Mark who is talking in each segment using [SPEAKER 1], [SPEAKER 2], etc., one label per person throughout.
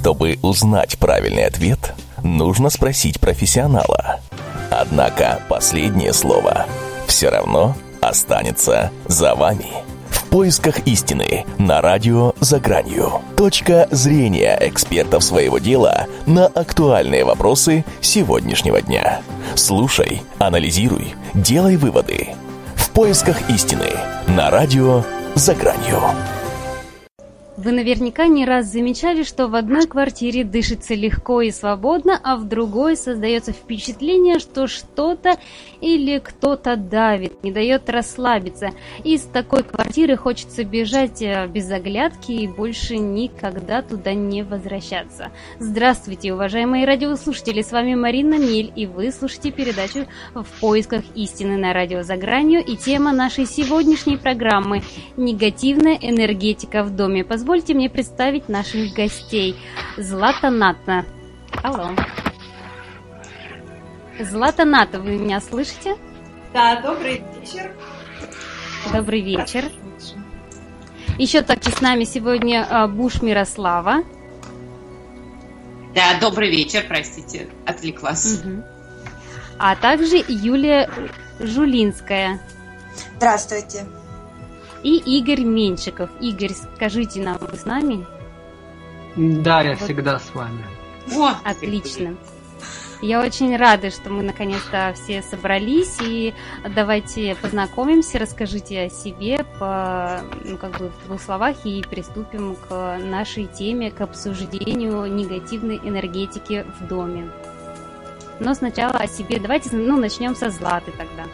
[SPEAKER 1] Чтобы узнать правильный ответ, нужно спросить профессионала. Однако последнее слово все равно останется за вами. В поисках истины на радио «За гранью». Точка зрения экспертов своего дела на актуальные вопросы сегодняшнего дня. Слушай, анализируй, делай выводы. В поисках истины на радио «За гранью».
[SPEAKER 2] Вы наверняка не раз замечали, что в одной квартире дышится легко и свободно, а в другой создается впечатление, что что-то или кто-то давит, не дает расслабиться. Из такой квартиры хочется бежать э, без оглядки и больше никогда туда не возвращаться. Здравствуйте, уважаемые радиослушатели, с вами Марина Мель, и вы слушаете передачу «В поисках истины» на радио «За гранью», и тема нашей сегодняшней программы «Негативная энергетика в доме». Позвольте позвольте мне представить наших гостей. Злата Ната. Алло. Злата Ната, вы меня слышите?
[SPEAKER 3] Да, добрый вечер.
[SPEAKER 2] Добрый вечер. Еще также с нами сегодня а, Буш Мирослава.
[SPEAKER 4] Да, добрый вечер, простите, отвлеклась. Угу.
[SPEAKER 2] А также Юлия Жулинская.
[SPEAKER 5] Здравствуйте
[SPEAKER 2] и Игорь Меньшиков. Игорь, скажите нам, вы с нами?
[SPEAKER 6] Да, я вот. всегда с вами.
[SPEAKER 2] О, отлично. Я очень рада, что мы наконец-то все собрались, и давайте познакомимся, расскажите о себе по, ну, как бы в двух словах, и приступим к нашей теме, к обсуждению негативной энергетики в доме. Но сначала о себе. Давайте, ну, начнем со Златы тогда.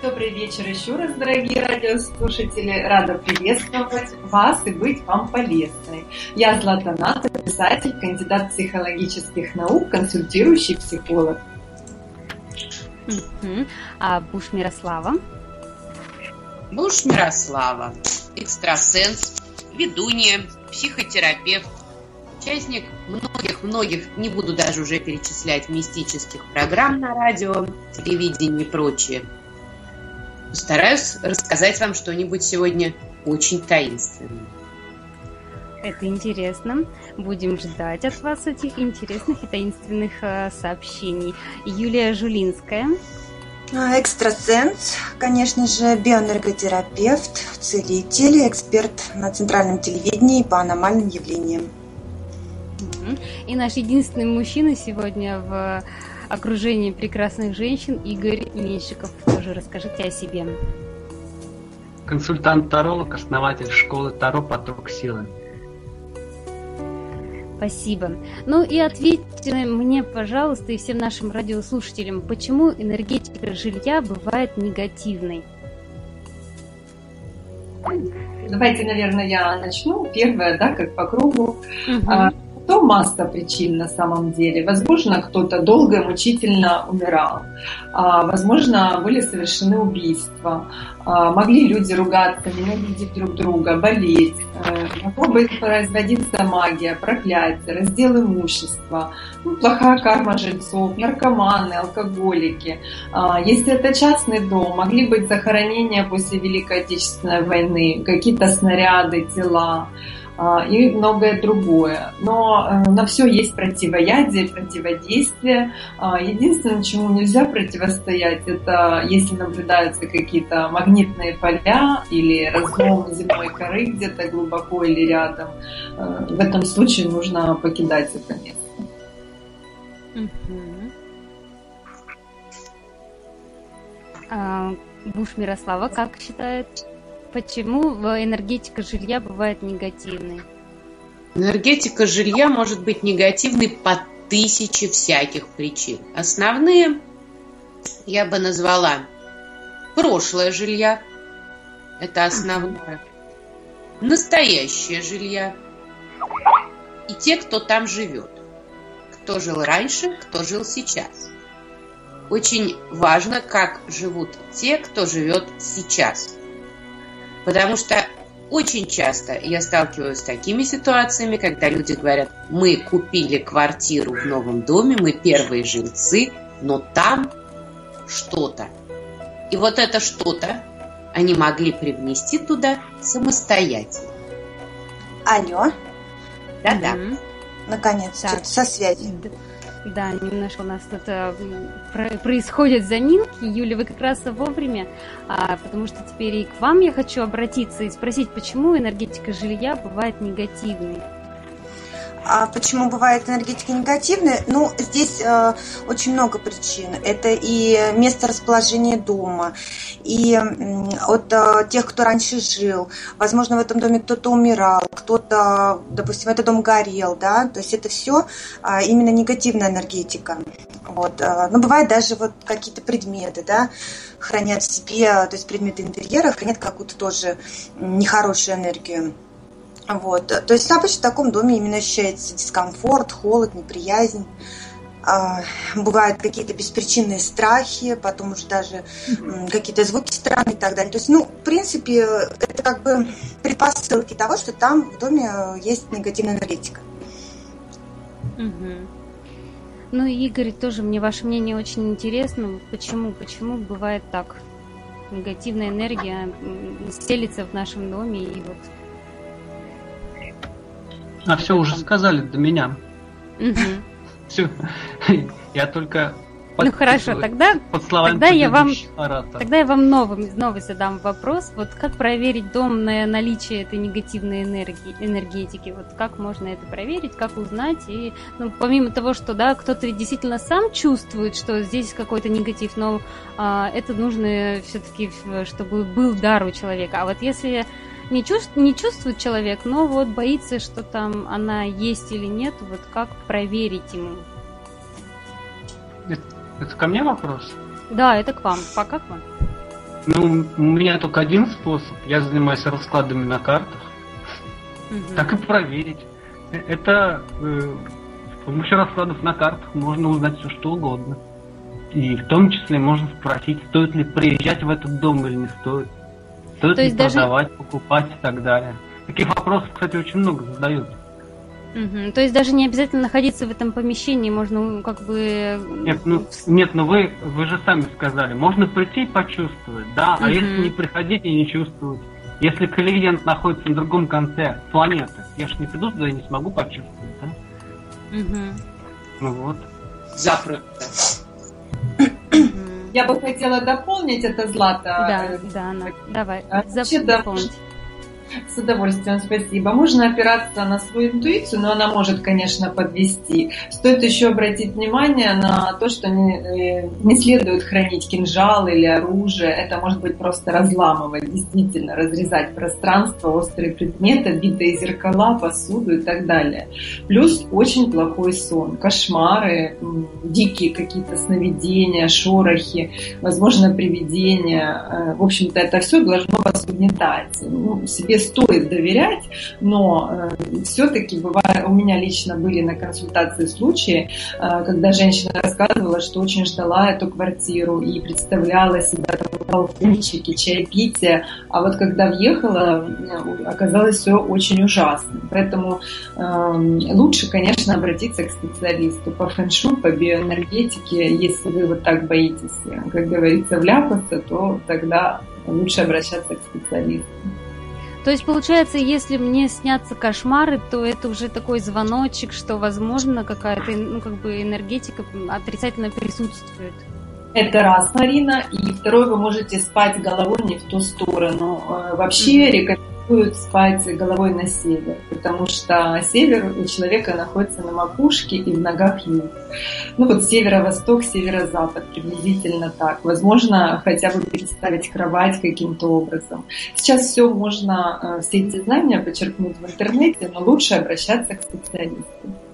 [SPEAKER 3] Добрый вечер еще раз, дорогие радиослушатели. Рада приветствовать вас и быть вам полезной. Я Злата Ната, писатель, кандидат психологических наук, консультирующий психолог.
[SPEAKER 2] А Буш Мирослава?
[SPEAKER 4] Буш Мирослава, экстрасенс, ведунья, психотерапевт, участник многих-многих, не буду даже уже перечислять, мистических программ на радио, телевидении и прочее – Постараюсь рассказать вам что-нибудь сегодня очень таинственное.
[SPEAKER 2] Это интересно. Будем ждать от вас этих интересных и таинственных э, сообщений. Юлия Жулинская.
[SPEAKER 5] А, экстрасенс, конечно же, биоэнерготерапевт, целитель, эксперт на центральном телевидении по аномальным явлениям.
[SPEAKER 2] И наш единственный мужчина сегодня в окружении прекрасных женщин Игорь Меньшиков. Тоже расскажите о себе.
[SPEAKER 6] Консультант-таролог, основатель школы Таро «Поток силы».
[SPEAKER 2] Спасибо. Ну и ответьте мне, пожалуйста, и всем нашим радиослушателям, почему энергетика жилья бывает негативной?
[SPEAKER 3] Давайте, наверное, я начну. Первое, да, как по кругу. Угу масса причин на самом деле. Возможно, кто-то долго и мучительно умирал. А, возможно, были совершены убийства. А, могли люди ругаться, ненавидеть друг друга, болеть. Э, могло бы производиться магия, проклятие, раздел имущества, ну, плохая карма жильцов, наркоманы, алкоголики. А, если это частный дом, могли быть захоронения после Великой Отечественной войны, какие-то снаряды, тела. А, и многое другое. Но э, на все есть противоядие, противодействие. А, единственное, чему нельзя противостоять, это если наблюдаются какие-то магнитные поля или разлом земной коры где-то глубоко или рядом. Э, в этом случае нужно покидать это место.
[SPEAKER 2] А, Буш Мирослава как считает? Почему энергетика жилья бывает негативной?
[SPEAKER 4] Энергетика жилья может быть негативной по тысяче всяких причин. Основные я бы назвала прошлое жилья. Это основное. Настоящее жилья. И те, кто там живет. Кто жил раньше, кто жил сейчас. Очень важно, как живут те, кто живет сейчас. Потому что очень часто я сталкиваюсь с такими ситуациями, когда люди говорят, мы купили квартиру в новом доме, мы первые жильцы, но там что-то. И вот это что-то они могли привнести туда самостоятельно.
[SPEAKER 5] Алло.
[SPEAKER 4] Да-да.
[SPEAKER 5] наконец,
[SPEAKER 2] Так.
[SPEAKER 5] что-то со связью.
[SPEAKER 2] Да, немножко у нас тут э, про- происходят заминки. Юля, вы как раз вовремя, а, потому что теперь и к вам я хочу обратиться и спросить, почему энергетика жилья бывает негативной.
[SPEAKER 5] А почему бывает энергетика негативная? Ну, здесь э, очень много причин. Это и место расположения дома, и м, от э, тех, кто раньше жил. Возможно, в этом доме кто-то умирал, кто-то, допустим, этот дом горел, да. То есть это все именно негативная энергетика. Вот. э, Но бывает даже вот какие-то предметы, да, хранят в себе, то есть предметы интерьера хранят какую-то тоже нехорошую энергию. Вот. То есть обычно в таком доме именно ощущается дискомфорт, холод, неприязнь. А, Бывают какие-то беспричинные страхи, потом уже даже какие-то звуки странные и так далее. То есть, ну, в принципе, это как бы предпосылки того, что там в доме э, есть негативная энергетика.
[SPEAKER 2] Мгм. Ну, Игорь, тоже мне ваше мнение очень интересно. Почему, почему бывает так? Негативная энергия м, стелится в нашем доме и вот...
[SPEAKER 6] А все уже сказали до меня. Все. Я только
[SPEAKER 2] Ну хорошо, тогда
[SPEAKER 6] под словами
[SPEAKER 2] тогда я вам-
[SPEAKER 6] ораторов.
[SPEAKER 2] Тогда я вам новый, новый задам вопрос. Вот как проверить дом на наличие этой негативной энергии, энергетики? Вот как можно это проверить, как узнать? И, ну, помимо того, что, да, кто-то действительно сам чувствует, что здесь какой-то негатив, но а, это нужно все-таки, чтобы был дар у человека. А вот если не, чувств, не чувствует человек, но вот боится, что там она есть или нет, вот как проверить ему?
[SPEAKER 6] Это ко мне вопрос?
[SPEAKER 2] Да, это к вам. Пока к вам.
[SPEAKER 6] Ну, у меня только один способ. Я занимаюсь раскладами на картах.
[SPEAKER 2] Мгм.
[SPEAKER 6] Так и проверить. Э, Это э, с помощью раскладов на картах можно узнать все что угодно. И в том числе можно спросить, стоит ли приезжать в этот дом или не стоит. Стоит
[SPEAKER 2] То
[SPEAKER 6] ли
[SPEAKER 2] есть даже-
[SPEAKER 6] продавать, покупать и так далее. Таких вопросов, кстати, очень много задают.
[SPEAKER 2] Мгм. То есть даже не обязательно находиться в этом помещении, можно как бы...
[SPEAKER 6] Нет, ну, нет, ну вы, вы же сами сказали, можно прийти и почувствовать, да, а
[SPEAKER 2] Мгм.
[SPEAKER 6] если не приходить и не чувствовать? Если клиент находится на другом конце планеты, я же не приду туда и не смогу почувствовать, да?
[SPEAKER 2] Мгм.
[SPEAKER 6] Ну вот.
[SPEAKER 4] Запросто.
[SPEAKER 3] Я бы хотела дополнить это, Злата.
[SPEAKER 2] Да, да, Анна, давай.
[SPEAKER 3] А, вообще, да. С удовольствием, спасибо. Можно опираться на свою интуицию, но она может, конечно, подвести. Стоит еще обратить внимание на то, что не, э, не следует хранить кинжал или оружие. Это может быть просто разламывать, действительно, разрезать пространство, острые предметы, битые зеркала, посуду и так далее. Плюс очень плохой сон, кошмары, дикие какие-то сновидения, шорохи, возможно, привидения. Э, В общем-то, это все должно вас угнетать. Ну, себе стоит доверять, но все-таки бывает, у меня лично были на консультации случаи, э, когда женщина рассказывала, что очень ждала эту квартиру и представляла себя там балкончики, чаепитие, а вот когда въехала, э, оказалось все очень ужасно. Поэтому э, лучше, конечно, обратиться к специалисту по фэншу, по биоэнергетике. Если вы вот так боитесь, э, как говорится, вляпаться, то тогда лучше обращаться к специалисту.
[SPEAKER 2] То есть, получается, если мне снятся кошмары, то это уже такой звоночек, что, возможно, какая-то ну, как бы энергетика отрицательно присутствует.
[SPEAKER 3] Это раз, Марина. И второе, вы можете спать головой не в ту сторону. Э, Вообще
[SPEAKER 2] Мгм.
[SPEAKER 3] Рекомендуют спать головой на север, потому что север у человека находится на макушке и в ногах юг. Ну вот северо-восток, северо-запад, приблизительно так. Возможно, хотя бы представить кровать каким-то образом. Сейчас все можно, э, все эти знания подчеркнуть в интернете, но лучше обращаться к специалисту.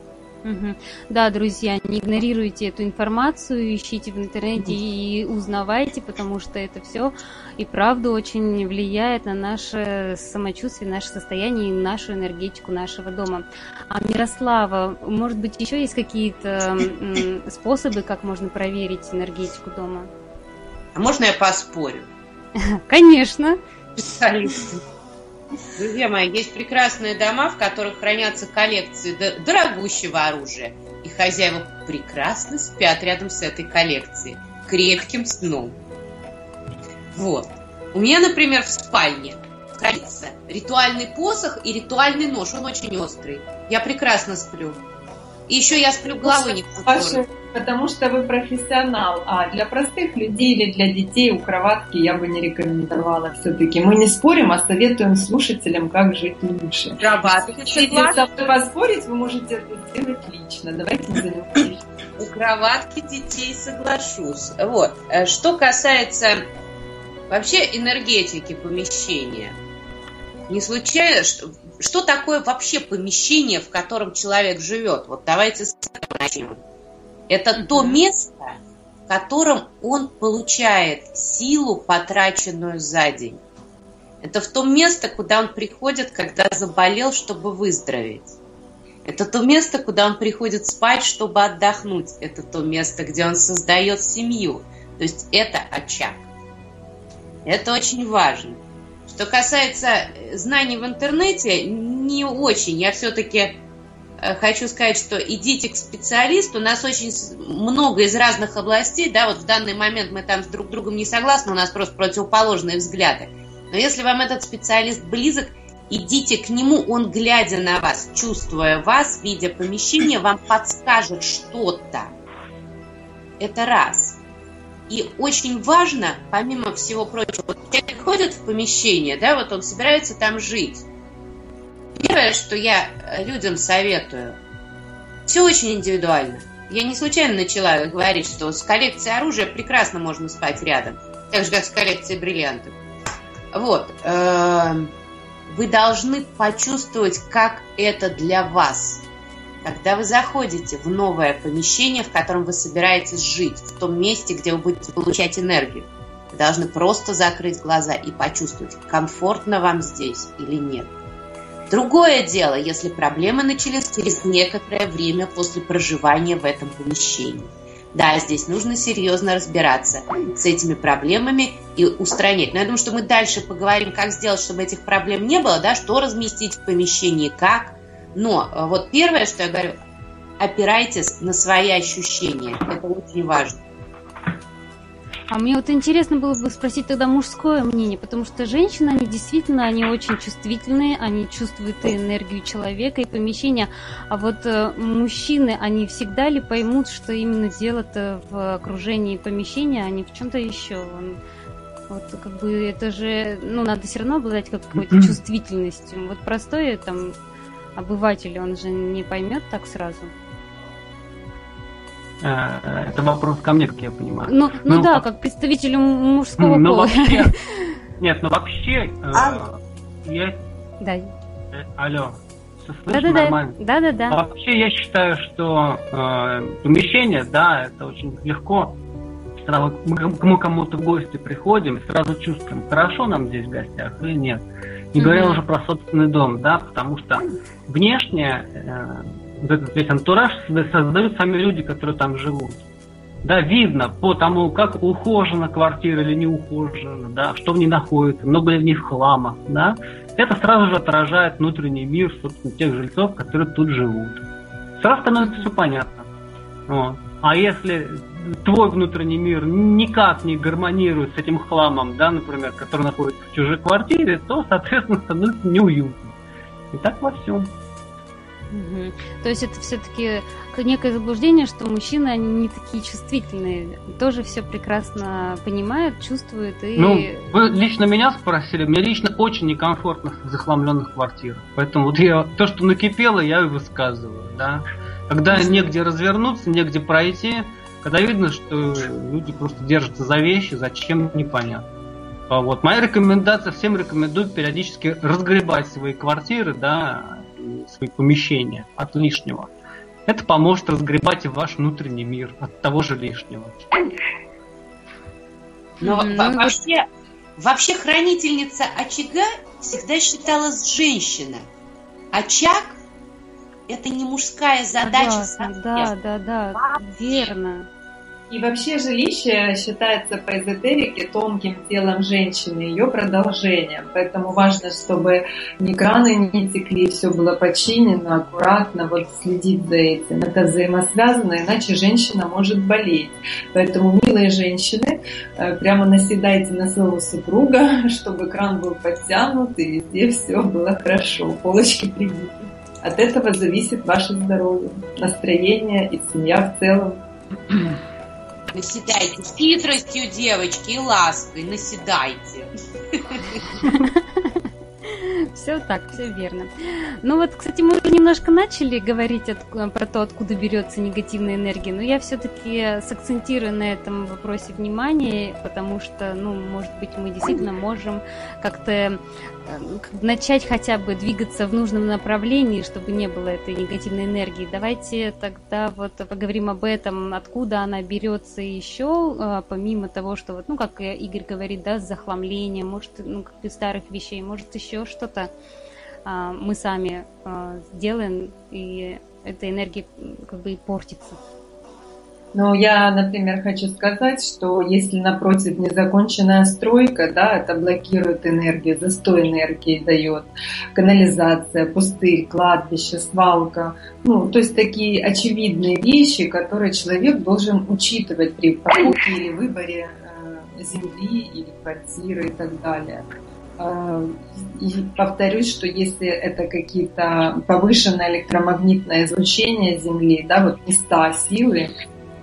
[SPEAKER 2] Да, друзья, не игнорируйте эту информацию, ищите в интернете и узнавайте, потому что это все и правда очень влияет на наше самочувствие, наше состояние и нашу энергетику нашего дома. А Мирослава, может быть, еще есть какие-то способы, как можно проверить энергетику дома?
[SPEAKER 4] А можно я поспорю?
[SPEAKER 2] Конечно.
[SPEAKER 4] Специалисты. Друзья мои, есть прекрасные дома, в которых хранятся коллекции дорогущего оружия. И хозяева прекрасно спят рядом с этой коллекцией. Крепким сном. Вот. У меня, например, в спальне хранится ритуальный посох и ритуальный нож. Он очень острый. Я прекрасно сплю. И еще я сплю головой не
[SPEAKER 3] Ваши, потому что вы профессионал. А для простых людей или для детей у кроватки я бы не рекомендовала все-таки. Мы не спорим, а советуем слушателям, как жить лучше.
[SPEAKER 4] Кроватки.
[SPEAKER 3] Если со мной поспорить, вы можете это сделать лично. Давайте занимайтесь.
[SPEAKER 4] У кроватки детей соглашусь. Вот. Э, что касается вообще энергетики помещения. Не случайно, что, что такое вообще помещение, в котором человек живет? Вот давайте с этого начнем. Это то место, в котором он получает силу, потраченную за день. Это в то место, куда он приходит, когда заболел, чтобы выздороветь. Это то место, куда он приходит спать, чтобы отдохнуть. Это то место, где он создает семью. То есть это очаг. Это очень важно. Что касается э, знаний в интернете, не очень. Я все-таки хочу сказать, что идите к специалисту. У нас очень много из разных областей. Да, вот в данный момент мы там с друг другом не согласны, у нас просто противоположные взгляды. Но если вам этот специалист близок, идите к нему, он, глядя на вас, чувствуя вас, видя помещение, вам подскажет что-то. Это раз. И очень важно, помимо всего прочего, вот человек ходит в помещение, да, вот он собирается там жить. Первое, что я людям советую, все очень индивидуально. Я не случайно начала говорить, что с коллекцией оружия прекрасно можно спать рядом, так же, как с коллекцией бриллиантов. Вот. Эм, вы должны почувствовать, как это для вас. Когда вы заходите в новое помещение, в котором вы собираетесь жить, в том месте, где вы будете получать энергию, вы должны просто закрыть глаза и почувствовать, комфортно вам здесь или нет. Другое дело, если проблемы начались через некоторое время после проживания в этом помещении. Да, здесь нужно серьезно разбираться с этими проблемами и устранять. Но я думаю, что мы дальше поговорим, как сделать, чтобы этих проблем не было, да, что разместить в помещении, как, но э, вот первое, что я говорю, опирайтесь на свои ощущения. Это очень важно.
[SPEAKER 2] А мне вот интересно было бы спросить тогда мужское мнение, потому что женщины, они действительно, они очень чувствительные, они чувствуют и энергию человека, и помещения. А вот э, мужчины, они всегда ли поймут, что именно дело-то в окружении помещения, а не в чем-то еще? Вот как бы это же, ну, надо все равно обладать какой-то чувствительностью. Вот простое там обыватель, он же не поймет так сразу.
[SPEAKER 6] А, это вопрос ко мне, как я понимаю.
[SPEAKER 2] Ну, ну, ну да, как представителю мужского
[SPEAKER 6] ну,
[SPEAKER 2] пола.
[SPEAKER 6] Вообще, нет, ну вообще, а... я...
[SPEAKER 2] Да.
[SPEAKER 6] Э, алло,
[SPEAKER 2] да, да, нормально? Да, да, да.
[SPEAKER 6] Вообще я считаю, что э, помещение, да, это очень легко. Сразу мы кому-то в гости приходим, сразу чувствуем, хорошо нам здесь в гостях или нет. Не говоря уже про собственный дом, да, потому что внешне э, вот этот весь антураж создают сами люди, которые там живут. Да, видно по тому, как ухожена квартира или не ухожена, да, что в ней находится, много ли в ней хлама, да. Это сразу же отражает внутренний мир, собственно, тех жильцов, которые тут живут. Сразу становится все понятно. Вот. А если твой внутренний мир никак не гармонирует с этим хламом, да, например, который находится в чужой квартире, то, соответственно, становится неуютно. И так во всем.
[SPEAKER 2] Угу. То есть это все-таки некое заблуждение, что мужчины, они не такие чувствительные, тоже все прекрасно понимают, чувствуют и...
[SPEAKER 6] Ну, вы лично меня спросили, мне лично очень некомфортно в захламленных квартирах, поэтому вот я то, что накипело, я и высказываю, да. Когда негде развернуться, негде пройти, когда видно, что люди просто держатся за вещи, зачем, непонятно. А вот. Моя рекомендация, всем рекомендую периодически разгребать свои квартиры, да, свои помещения от лишнего. Это поможет разгребать ваш внутренний мир от того же лишнего.
[SPEAKER 4] Но mm-hmm. вообще, вообще хранительница очага всегда считалась женщина. Очаг это не мужская задача.
[SPEAKER 2] Согласна, да, да, да, верно.
[SPEAKER 3] И вообще жилище считается по эзотерике тонким телом женщины, ее продолжением. Поэтому важно, чтобы ни краны не текли, все было починено, аккуратно, вот следить за этим. Это взаимосвязано, иначе женщина может болеть. Поэтому, милые женщины, э, прямо наседайте на своего супруга, чтобы кран был подтянут и везде все было хорошо, полочки прибиты. От этого зависит ваше здоровье, настроение и семья в целом.
[SPEAKER 4] Наседайте хитростью, девочки, и лаской, наседайте.
[SPEAKER 2] Все так, все верно. Ну вот, кстати, мы уже немножко начали говорить от, про то, откуда берется негативная энергия, но я все-таки сакцентирую на этом вопросе внимание, потому что, ну, может быть, мы действительно можем как-то начать хотя бы двигаться в нужном направлении, чтобы не было этой негативной энергии. Давайте тогда вот поговорим об этом, откуда она берется еще, э, помимо того, что вот, ну, как Игорь говорит, да, с захламлением, может, ну, как из старых вещей, может, еще что-то а, мы сами а, сделаем, и эта энергия как бы и портится.
[SPEAKER 3] Ну, я, например, хочу сказать, что если напротив незаконченная стройка, да, это блокирует энергию, застой энергии дает, канализация, пустырь, кладбище, свалка, ну, то есть такие очевидные вещи, которые человек должен учитывать при покупке или выборе э, земли или квартиры и так далее. Э, и повторюсь, что если это какие-то повышенное электромагнитное излучение Земли, да, вот места силы,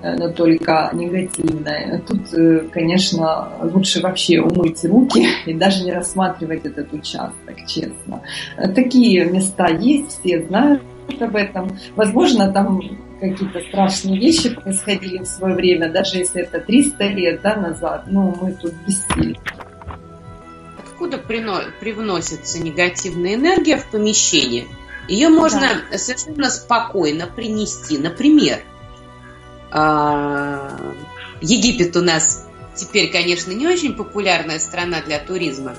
[SPEAKER 3] но только негативное. Тут, э, конечно, лучше вообще умыть руки и даже не рассматривать этот участок, честно. Э, такие места есть, все знают об этом. Возможно, там какие-то страшные вещи происходили в свое время, даже если это 300 лет да, назад, но мы тут бессильны.
[SPEAKER 4] Откуда привносится негативная энергия в помещение? Ее можно да. совершенно спокойно принести. Например, Египет у нас теперь, конечно, не очень популярная страна для туризма,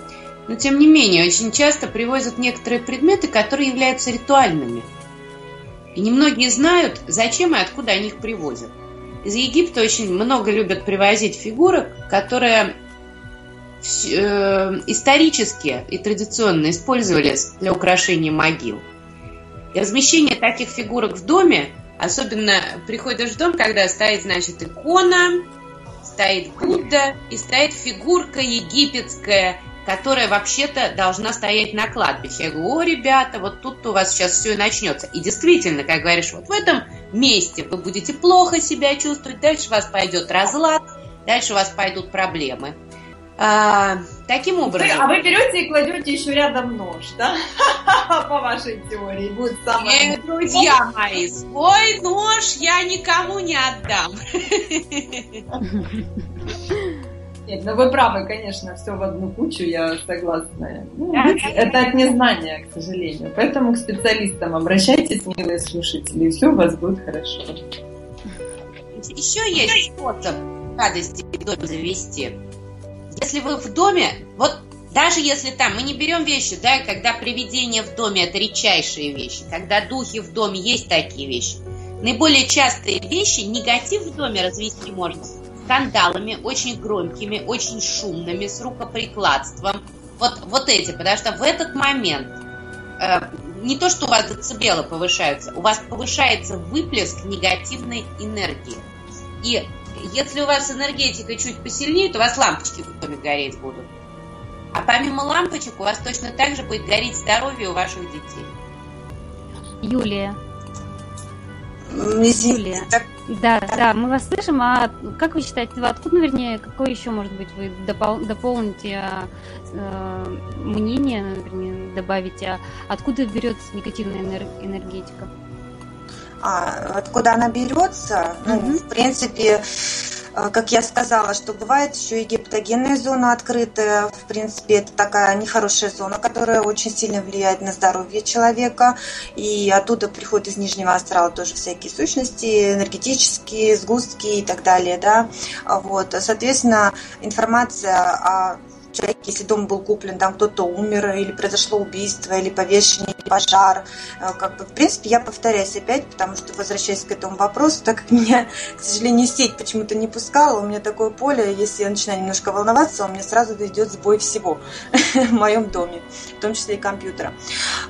[SPEAKER 4] но тем не менее очень часто привозят некоторые предметы, которые являются ритуальными. И немногие знают, зачем и откуда они их привозят. Из Египта очень много любят привозить фигурок, которые э, исторически и традиционно использовались для украшения могил. И размещение таких фигурок в доме Особенно приходишь в дом, когда стоит, значит, икона, стоит Будда и стоит фигурка египетская, которая вообще-то должна стоять на кладбище. Я говорю, о, ребята, вот тут у вас сейчас все и начнется. И действительно, как говоришь, вот в этом месте вы будете плохо себя чувствовать, дальше у вас пойдет разлад, дальше у вас пойдут проблемы. А, таким образом...
[SPEAKER 3] Вы, а вы берете и кладете еще рядом нож, да? По вашей теории будет самое...
[SPEAKER 4] Э, друзья мои, свой нож я никому не отдам.
[SPEAKER 3] Нет, ну вы правы, конечно, все в одну кучу, я согласна. Ну, это от незнания, к сожалению. Поэтому к специалистам обращайтесь, милые слушатели, и все у вас будет хорошо.
[SPEAKER 4] Еще есть способ радости завести если вы в доме, вот даже если там, мы не берем вещи, да, когда привидения в доме это редчайшие вещи, когда духи в доме есть такие вещи. Наиболее частые вещи негатив в доме развести можно скандалами, очень громкими, очень шумными, с рукоприкладством. Вот, вот эти, потому что в этот момент э, не то, что у вас децибелы повышаются, у вас повышается выплеск негативной энергии. И если у вас энергетика чуть посильнее, то у вас лампочки в доме гореть будут. А помимо лампочек у вас точно так же будет гореть здоровье у ваших детей.
[SPEAKER 2] Юлия. Юлия. Так... Да, да, мы вас слышим. А как вы считаете, откуда, вернее, какое еще, может быть, вы допол дополните а, э, мнение, например, добавите, а откуда берется негативная энергетика?
[SPEAKER 5] А откуда она берется? Ну, угу. в принципе, э, как я сказала, что бывает еще и гептогенная зона открытая. В принципе, это такая нехорошая зона, которая очень сильно влияет на здоровье человека. И оттуда приходят из нижнего астрала тоже всякие сущности, энергетические, сгустки и так далее. Да? Вот. Соответственно, информация о если дом был куплен, там кто-то умер, или произошло убийство, или повешение, или пожар. Э, как бы, в принципе, я повторяюсь опять, потому что, возвращаясь к этому вопросу, так как меня, к сожалению, сеть почему-то не пускала, у меня такое поле, если я начинаю немножко волноваться, у меня сразу идет сбой всего в моем доме, в том числе и компьютера.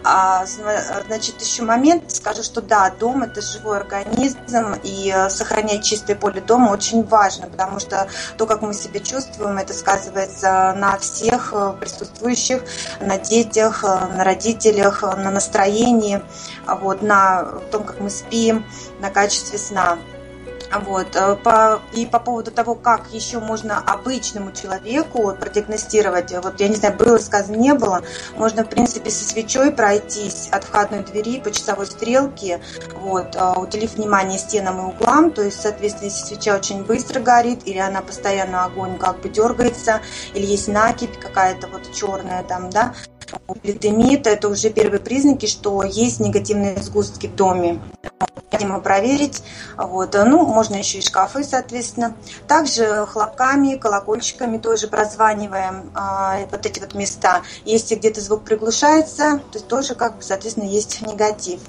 [SPEAKER 5] А, значит, еще момент, скажу, что да, дом – это живой организм, и э, сохранять чистое поле дома очень важно, потому что то, как мы себя чувствуем, это сказывается на всех всех присутствующих, на детях, на родителях, на настроении, вот, на том, как мы спим, на качестве сна. Вот. Э, по, и по поводу того, как еще можно обычному человеку продиагностировать, вот я не знаю, было сказано, не было, можно, в принципе, со свечой пройтись от входной двери по часовой стрелке, вот, э, уделив внимание стенам и углам, то есть, соответственно, если свеча очень быстро горит, или она постоянно огонь как бы дергается, или есть накипь какая-то вот черная там, да, Литемит – это уже первые признаки, что есть негативные сгустки в доме. Необходимо проверить. Вот. Ну, можно еще и шкафы, соответственно. Также хлопками, колокольчиками тоже прозваниваем а, вот эти вот места. Если где-то звук приглушается, то тоже, как бы, соответственно, есть негатив.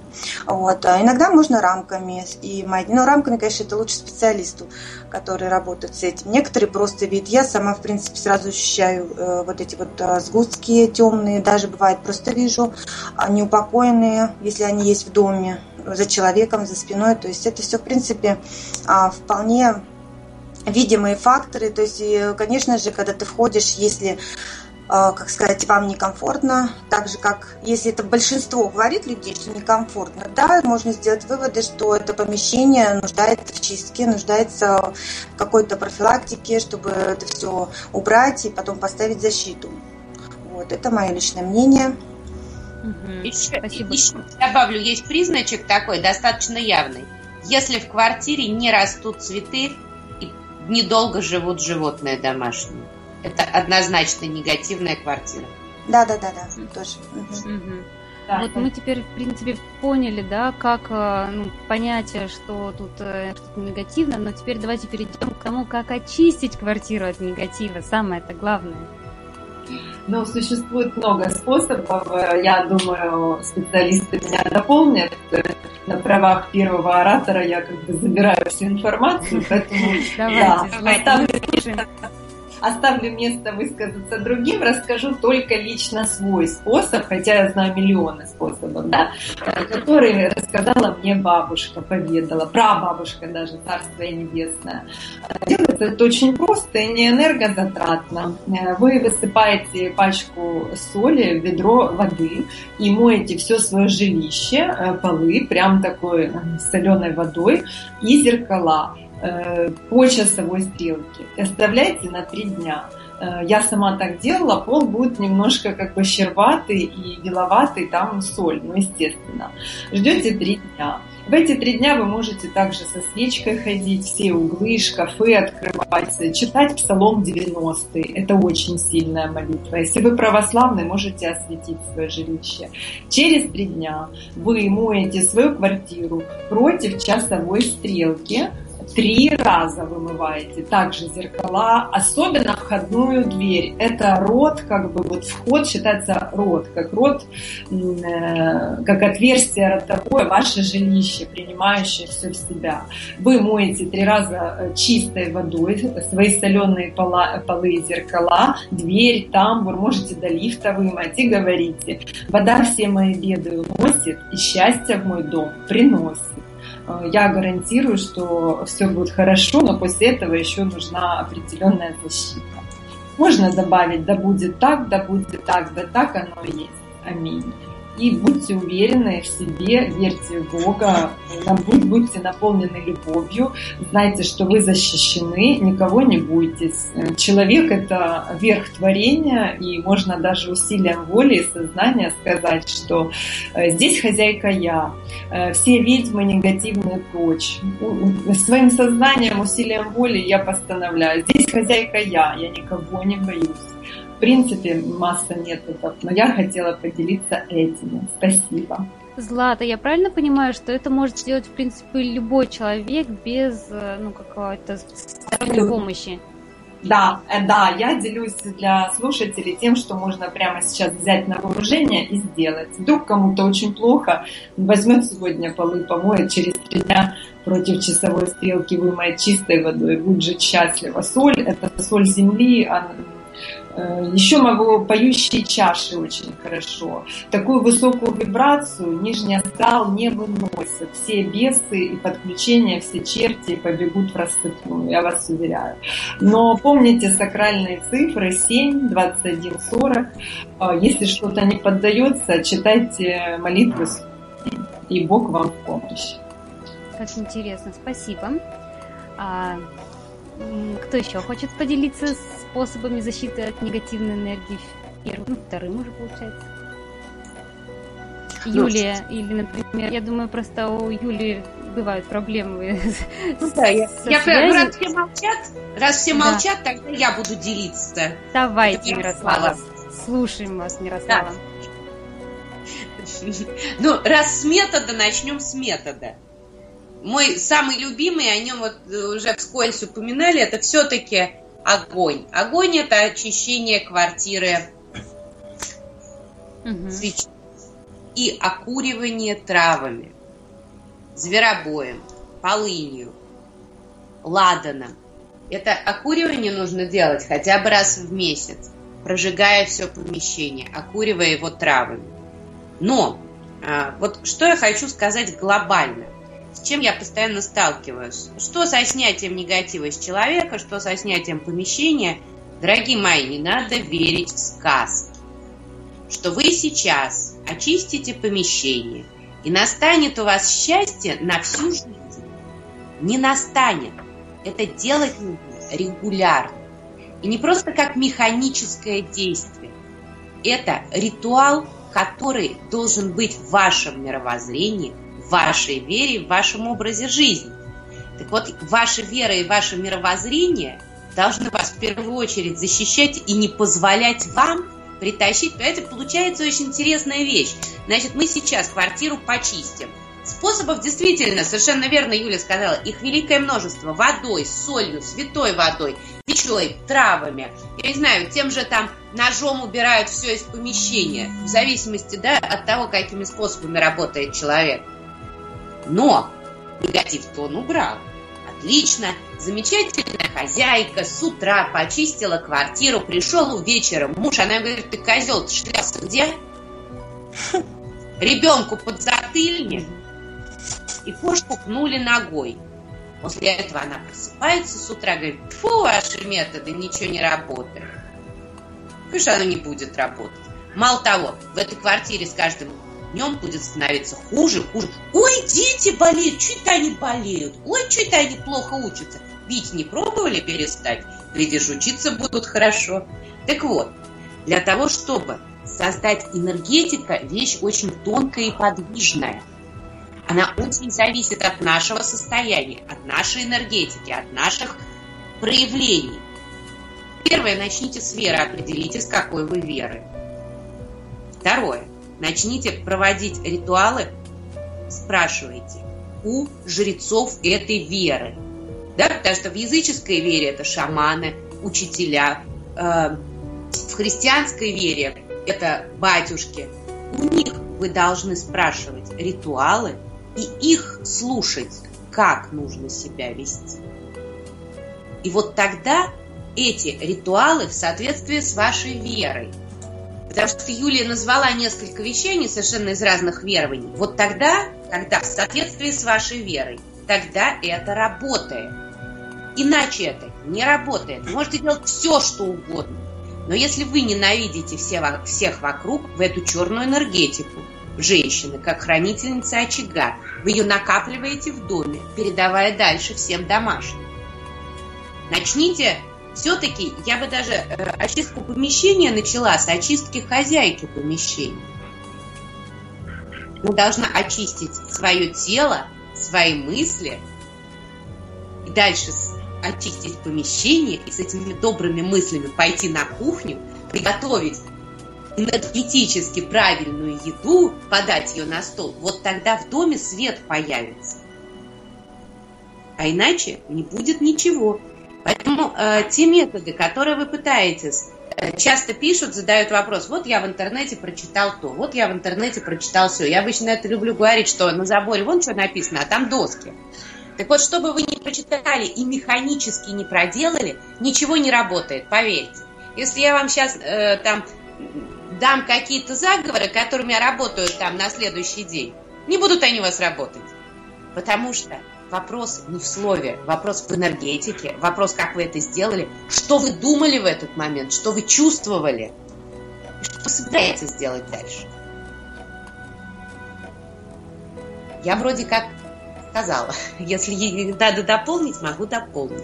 [SPEAKER 5] Вот. А иногда можно рамками. И, но рамками, конечно, это лучше специалисту, который работает с этим. Некоторые просто видят. Я сама, в принципе, сразу ощущаю э, вот эти вот э, сгустки темные, даже бывает просто вижу, неупокоенные, если они есть в доме, за человеком, за спиной. То есть это все, в принципе, а, вполне видимые факторы. То есть, конечно же, когда ты входишь, если а, как сказать, вам некомфортно, так же как если это большинство говорит людей, что некомфортно, да, можно сделать выводы, что это помещение нуждается в чистке, нуждается в какой-то профилактике, чтобы это все убрать и потом поставить защиту. Вот, это мое личное мнение.
[SPEAKER 4] Угу. Еще, Спасибо. еще добавлю, есть призначек такой, достаточно явный. Если в квартире не растут цветы и недолго живут животные домашние. Это однозначно негативная квартира.
[SPEAKER 5] Да, да, да, да, тоже. Угу.
[SPEAKER 2] Угу. Да, вот да. мы теперь, в принципе, поняли, да, как э, ну, понять, что тут э, что-то негативно, но теперь давайте перейдем к тому, как очистить квартиру от негатива. Самое это главное.
[SPEAKER 3] Но существует много способов. Я думаю, специалисты меня дополнят. На правах первого оратора я как бы забираю всю информацию, поэтому
[SPEAKER 2] Давайте, да, оставлю
[SPEAKER 3] оставлю место высказаться другим, расскажу только лично свой способ, хотя я знаю миллионы способов, да, который рассказала мне бабушка, поведала, прабабушка даже, Царство Небесное. Делается это очень просто и не энергозатратно. Вы высыпаете пачку соли в ведро воды и моете все свое жилище, полы, прям такой соленой водой и зеркала. Э, по часовой стрелке. Оставляйте на три дня. Э, я сама так делала, пол будет немножко как бы щербатый и беловатый, там соль, ну естественно. Ждете три дня. В эти три дня вы можете также со свечкой ходить, все углы, шкафы открывать, читать Псалом 90. Это очень сильная молитва. Если вы православный, можете осветить свое жилище. Через три дня вы моете свою квартиру против часовой стрелки, три раза вымываете. Также зеркала, особенно входную дверь. Это рот, как бы вот вход считается рот, как рот, э, как отверстие ротовое, ваше жилище, принимающее все в себя. Вы моете три раза э, чистой водой свои соленые пола, полы и зеркала, дверь, тамбур, можете до лифта вымыть и говорите, вода все мои беды уносит и счастье в мой дом приносит. Э, я гарантирую, что все будет хорошо, но после этого еще нужна определенная защита. Можно добавить, да будет так, да будет так, да так оно и есть. Аминь и будьте уверены в себе, верьте в Бога, будьте наполнены любовью, знайте, что вы защищены, никого не бойтесь. Человек – это верх творения, и можно даже усилием воли и сознания сказать, что э, здесь хозяйка я, э, все ведьмы негативные прочь. Своим сознанием, усилием воли я постановляю, здесь хозяйка я, я никого не боюсь принципе, масса методов, но я хотела поделиться этими. Спасибо.
[SPEAKER 2] Злата, я правильно понимаю, что это может сделать, в принципе, любой человек без э, ну, какой-то сторонней помощи?
[SPEAKER 3] Да, э, да, я делюсь для слушателей тем, что можно прямо сейчас взять на вооружение и сделать. Вдруг кому-то очень плохо, возьмет сегодня полы, помоет, через три дня против часовой стрелки вымоет чистой водой, будет жить счастливо. Соль – это соль земли, Еще могу поющие чаши очень хорошо. Такую высокую вибрацию нижний астрал не выносит. Все бесы и подключения, все черти побегут в рассыпную, я вас уверяю. Но помните сакральные цифры 7, 21, 40. Если что-то не поддается, читайте молитвы и Бог вам в помощь.
[SPEAKER 2] Как интересно, спасибо. Кто еще хочет поделиться способами защиты от негативной энергии? Первым, ну, вторым уже получается. Ну, Юлия, или, например, я думаю, просто у Юли бывают проблемы
[SPEAKER 4] ну, с, да, я, со я связью. раз все молчат, раз все да. молчат, тогда я буду делиться.
[SPEAKER 2] Давайте, Мирослава. Слушаем вас, Мирослава. Да.
[SPEAKER 4] Ну, раз с метода, начнем с метода. Мой самый любимый, о нем вот уже вскользь упоминали, это все-таки огонь. Огонь это очищение квартиры угу. и окуривание травами, зверобоем, полынью, ладаном. Это окуривание нужно делать хотя бы раз в месяц, прожигая все помещение, окуривая его травами. Но а, вот что я хочу сказать глобально, с чем я постоянно сталкиваюсь. Что со снятием негатива из человека, что со снятием помещения. Дорогие мои, не надо верить в сказки. Что вы сейчас очистите помещение, и настанет у вас счастье на всю жизнь. Не настанет. Это делать нужно регулярно. И не просто как механическое действие. Это ритуал который должен быть в вашем мировоззрении, вашей вере, в вашем образе жизни. Так вот, ваша вера и ваше мировоззрение должны вас в первую очередь защищать и не позволять вам притащить. Это получается очень интересная вещь. Значит, мы сейчас квартиру почистим – Способов действительно, совершенно верно Юля сказала, их великое множество. Водой, солью, святой водой, печой, травами. Я не знаю, тем же там ножом убирают все из помещения. В зависимости да, от того, какими способами работает человек. Но негатив-то он убрал. Отлично, замечательная хозяйка с утра почистила квартиру, пришел вечером муж, она говорит, ты козел, ты шлялся где? Ребенку под затыльник и кошку пнули ногой. После этого она просыпается с утра, говорит, фу, ваши методы, ничего не работает. Конечно, она не будет работать. Мало того, в этой квартире с каждым днем будет становиться хуже, хуже. Ой, дети болеют, чуть они болеют. Ой, чуть они плохо учатся. Ведь не пробовали перестать? Глядишь, учиться будут хорошо. Так вот, для того, чтобы создать энергетика, вещь очень тонкая и подвижная – она очень зависит от нашего состояния, от нашей энергетики, от наших проявлений. Первое, начните с веры, определитесь, какой вы веры. Второе, начните проводить ритуалы, спрашивайте у жрецов этой веры. Да, потому что в языческой вере это шаманы, учителя, э, в христианской вере это батюшки. У них вы должны спрашивать ритуалы, и их слушать, как нужно себя вести. И вот тогда эти ритуалы в соответствии с вашей верой. Потому что Юлия назвала несколько вещей, не совершенно из разных верований. Вот тогда, когда в соответствии с вашей верой, тогда это работает. Иначе это не работает. Можете делать все, что угодно. Но если вы ненавидите все, всех вокруг, в эту черную энергетику, женщины, как хранительница очага. Вы ее накапливаете в доме, передавая дальше всем домашним. Начните все-таки, я бы даже э, очистку помещения начала с очистки хозяйки помещения. Вы должна очистить свое тело, свои мысли, и дальше очистить помещение, и с этими добрыми мыслями пойти на кухню, приготовить энергетически правильную еду, подать ее на стол, вот тогда в доме свет появится. А иначе не будет ничего. Поэтому э, те методы, которые вы пытаетесь, э, часто пишут, задают вопрос, вот я в интернете прочитал то, вот я в интернете прочитал все. Я обычно это люблю говорить, что на заборе вон что написано, а там доски. Так вот, чтобы вы не прочитали и механически не проделали, ничего не работает, поверьте. Если я вам сейчас э, там дам какие-то заговоры, которыми работают там на следующий день, не будут они у вас работать. Потому что вопрос не в слове, вопрос в энергетике, вопрос, как вы это сделали, что вы думали в этот момент, что вы чувствовали, и что вы собираетесь сделать дальше. Я вроде как сказала. Если надо дополнить, могу дополнить.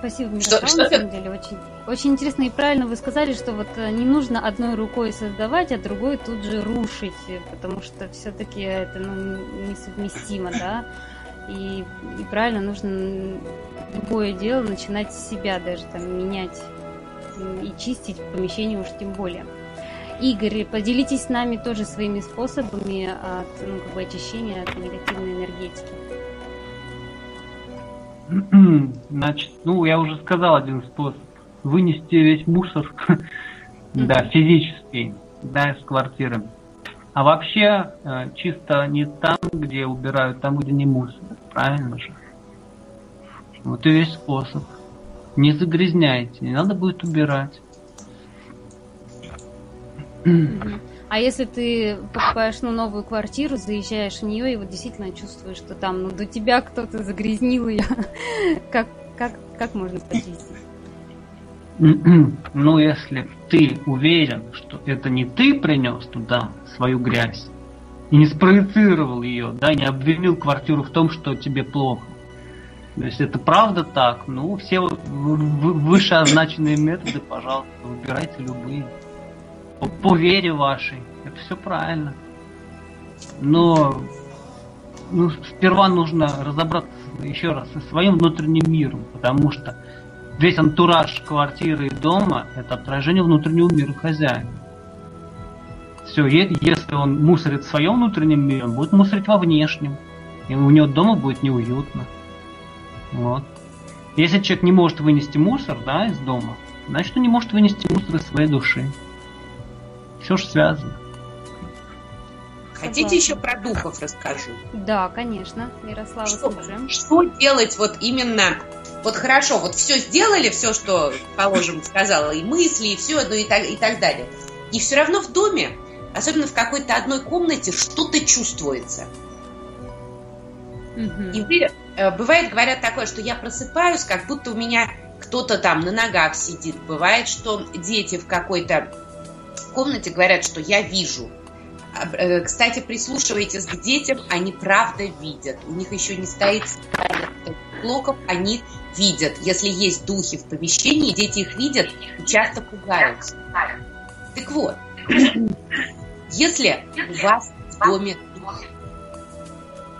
[SPEAKER 2] Спасибо, Мирослава, что, на самом деле очень, очень интересно и правильно вы сказали, что вот э, не нужно одной рукой создавать, а другой тут же рушить, потому что все-таки это ну, несовместимо, да, и, и правильно нужно любое дело начинать с себя даже, там, менять и чистить помещение уж тем более. Игорь, поделитесь с нами тоже своими способами от, ну, как бы очищения от негативной энергетики.
[SPEAKER 6] Значит, ну, я уже сказал один способ. Вынести весь мусор, да, физический, да, из квартиры. А вообще, э, чисто не там, где убирают, там, где не мусор. Правильно же? Вот и весь способ. Не загрязняйте, не надо будет убирать.
[SPEAKER 2] А если ты покупаешь ну, новую квартиру, заезжаешь в нее и вот действительно чувствуешь, что там ну, до тебя кто-то загрязнил ее, как, как, как можно почистить?
[SPEAKER 6] Ну, если ты уверен, что это не ты принес туда свою грязь, и не спроецировал ее, да, не обвинил квартиру в том, что тебе плохо. Если это правда так, ну, все вышеозначенные методы, пожалуйста, выбирайте любые по, по вере вашей. Это все правильно. Но ну, сперва нужно разобраться еще раз со своим внутренним миром, потому что весь антураж квартиры и дома – это отражение внутреннего мира хозяина. Все, если он мусорит в своем внутреннем мире, он будет мусорить во внешнем. И у него дома будет неуютно. Вот. Если человек не может вынести мусор да, из дома, значит он не может вынести мусор из своей души. Все же связано.
[SPEAKER 4] Хотите еще про духов расскажу?
[SPEAKER 2] Да, конечно. Ярослава,
[SPEAKER 4] что, слушаем. Что делать вот именно... Вот хорошо, вот все сделали, все, что, положим, сказала, и мысли, и все, ну и так, и так далее. И все равно в доме, особенно в какой-то одной комнате, что-то чувствуется. Угу. И вы, э, бывает, говорят такое, что я просыпаюсь, как будто у меня кто-то там на ногах сидит. Бывает, что дети в какой-то в комнате говорят, что я вижу. Э, кстати, прислушивайтесь к детям, они правда видят. У них еще не стоит блоков, они видят. Если есть духи в помещении, дети их видят и часто пугаются. Так вот, если у вас в доме дух,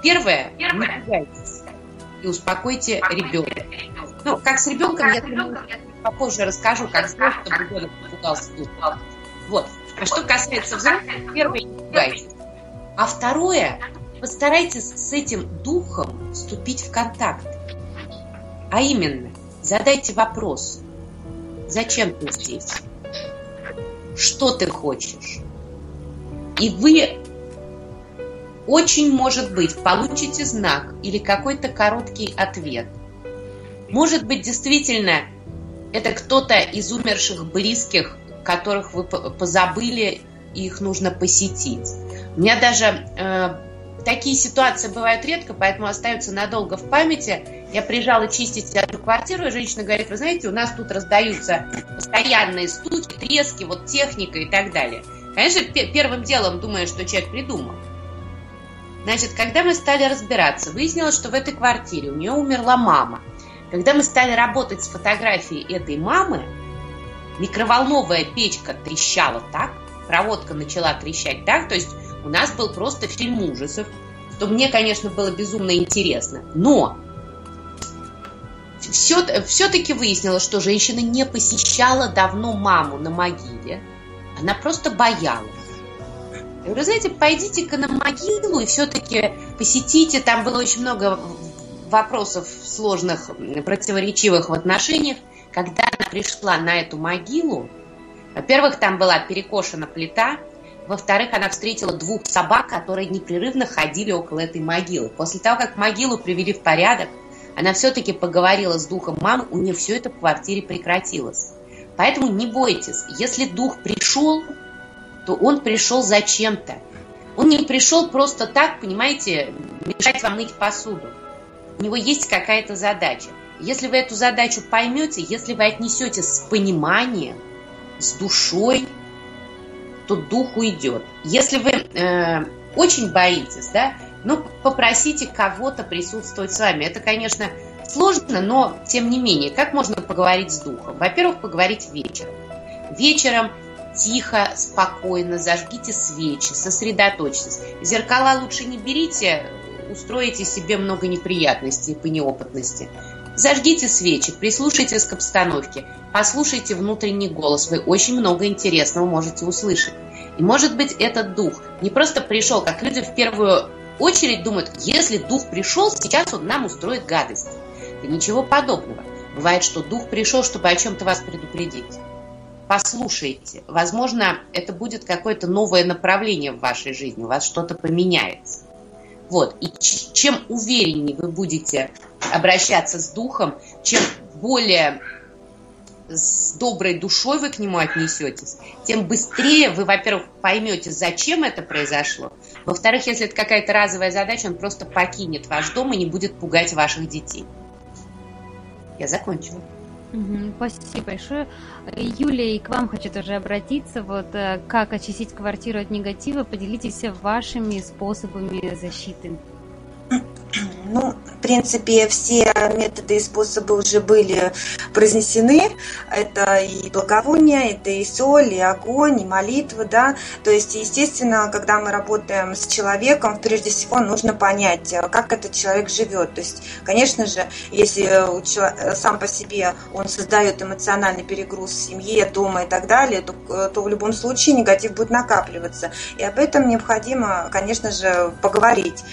[SPEAKER 4] первое, не пугайтесь и успокойте ребенка. Ну, как с ребенком, я думаю, попозже расскажу, как сделать, чтобы ребенок пугался духом. Вот. А что касается взрослых, первое, не пугайтесь. А второе, постарайтесь с этим духом вступить в контакт. А именно, задайте вопрос. Зачем ты здесь? Что ты хочешь? И вы очень, может быть, получите знак или какой-то короткий ответ. Может быть, действительно, это кто-то из умерших близких которых вы позабыли, и их нужно посетить. У меня даже э, такие ситуации бывают редко, поэтому остаются надолго в памяти. Я приезжала чистить эту квартиру, и женщина говорит, вы знаете, у нас тут раздаются постоянные стуки, трески, вот техника и так далее. Конечно, первым делом думаю, что человек придумал. Значит, когда мы стали разбираться, выяснилось, что в этой квартире у нее умерла мама. Когда мы стали работать с фотографией этой мамы, микроволновая печка трещала так, проводка начала трещать так, то есть у нас был просто фильм ужасов, что мне, конечно, было безумно интересно. Но все, все-таки выяснилось, что женщина не посещала давно маму на могиле. Она просто боялась. Я говорю, знаете, пойдите-ка на могилу и все-таки посетите. Там было очень много вопросов сложных, противоречивых в отношениях. Когда она пришла на эту могилу, во-первых, там была перекошена плита, во-вторых, она встретила двух собак, которые непрерывно ходили около этой могилы. После того, как могилу привели в порядок, она все-таки поговорила с духом мамы, у нее все это в квартире прекратилось. Поэтому не бойтесь, если дух пришел, то он пришел зачем-то. Он не пришел просто так, понимаете, мешать вам мыть посуду. У него есть какая-то задача. Если вы эту задачу поймете, если вы отнесете с пониманием, с душой, то дух уйдет. Если вы э, очень боитесь, да, ну, попросите кого-то присутствовать с вами. Это, конечно, сложно, но тем не менее, как можно поговорить с духом? Во-первых, поговорить вечером. Вечером тихо, спокойно, зажгите свечи, сосредоточьтесь. Зеркала лучше не берите, устроите себе много неприятностей по неопытности. Зажгите свечи, прислушайтесь к обстановке, послушайте внутренний голос, вы очень много интересного можете услышать. И может быть этот дух не просто пришел, как люди в первую очередь думают, если дух пришел, сейчас он нам устроит гадость. Да ничего подобного. Бывает, что дух пришел, чтобы о чем-то вас предупредить. Послушайте, возможно, это будет какое-то новое направление в вашей жизни, у вас что-то поменяется. Вот. И чем увереннее вы будете обращаться с духом, чем более с доброй душой вы к нему отнесетесь, тем быстрее вы, во-первых, поймете, зачем это произошло. Во-вторых, если это какая-то разовая задача, он просто покинет ваш дом и не будет пугать ваших детей. Я закончила.
[SPEAKER 2] Спасибо большое. Юлия, и к вам хочу тоже обратиться. Вот э, как очистить квартиру от негатива? Поделитесь вашими способами защиты.
[SPEAKER 5] Ну, в принципе, все методы и способы уже были произнесены. Это и благовоние, это и соль, и огонь, и молитва, да. То есть, естественно, когда мы работаем с человеком, прежде всего нужно понять, как этот человек живет. То есть, конечно же, если сам по себе он создает эмоциональный перегруз в семье, дома и так далее, то, то в любом случае негатив будет накапливаться. И об этом необходимо, конечно же, поговорить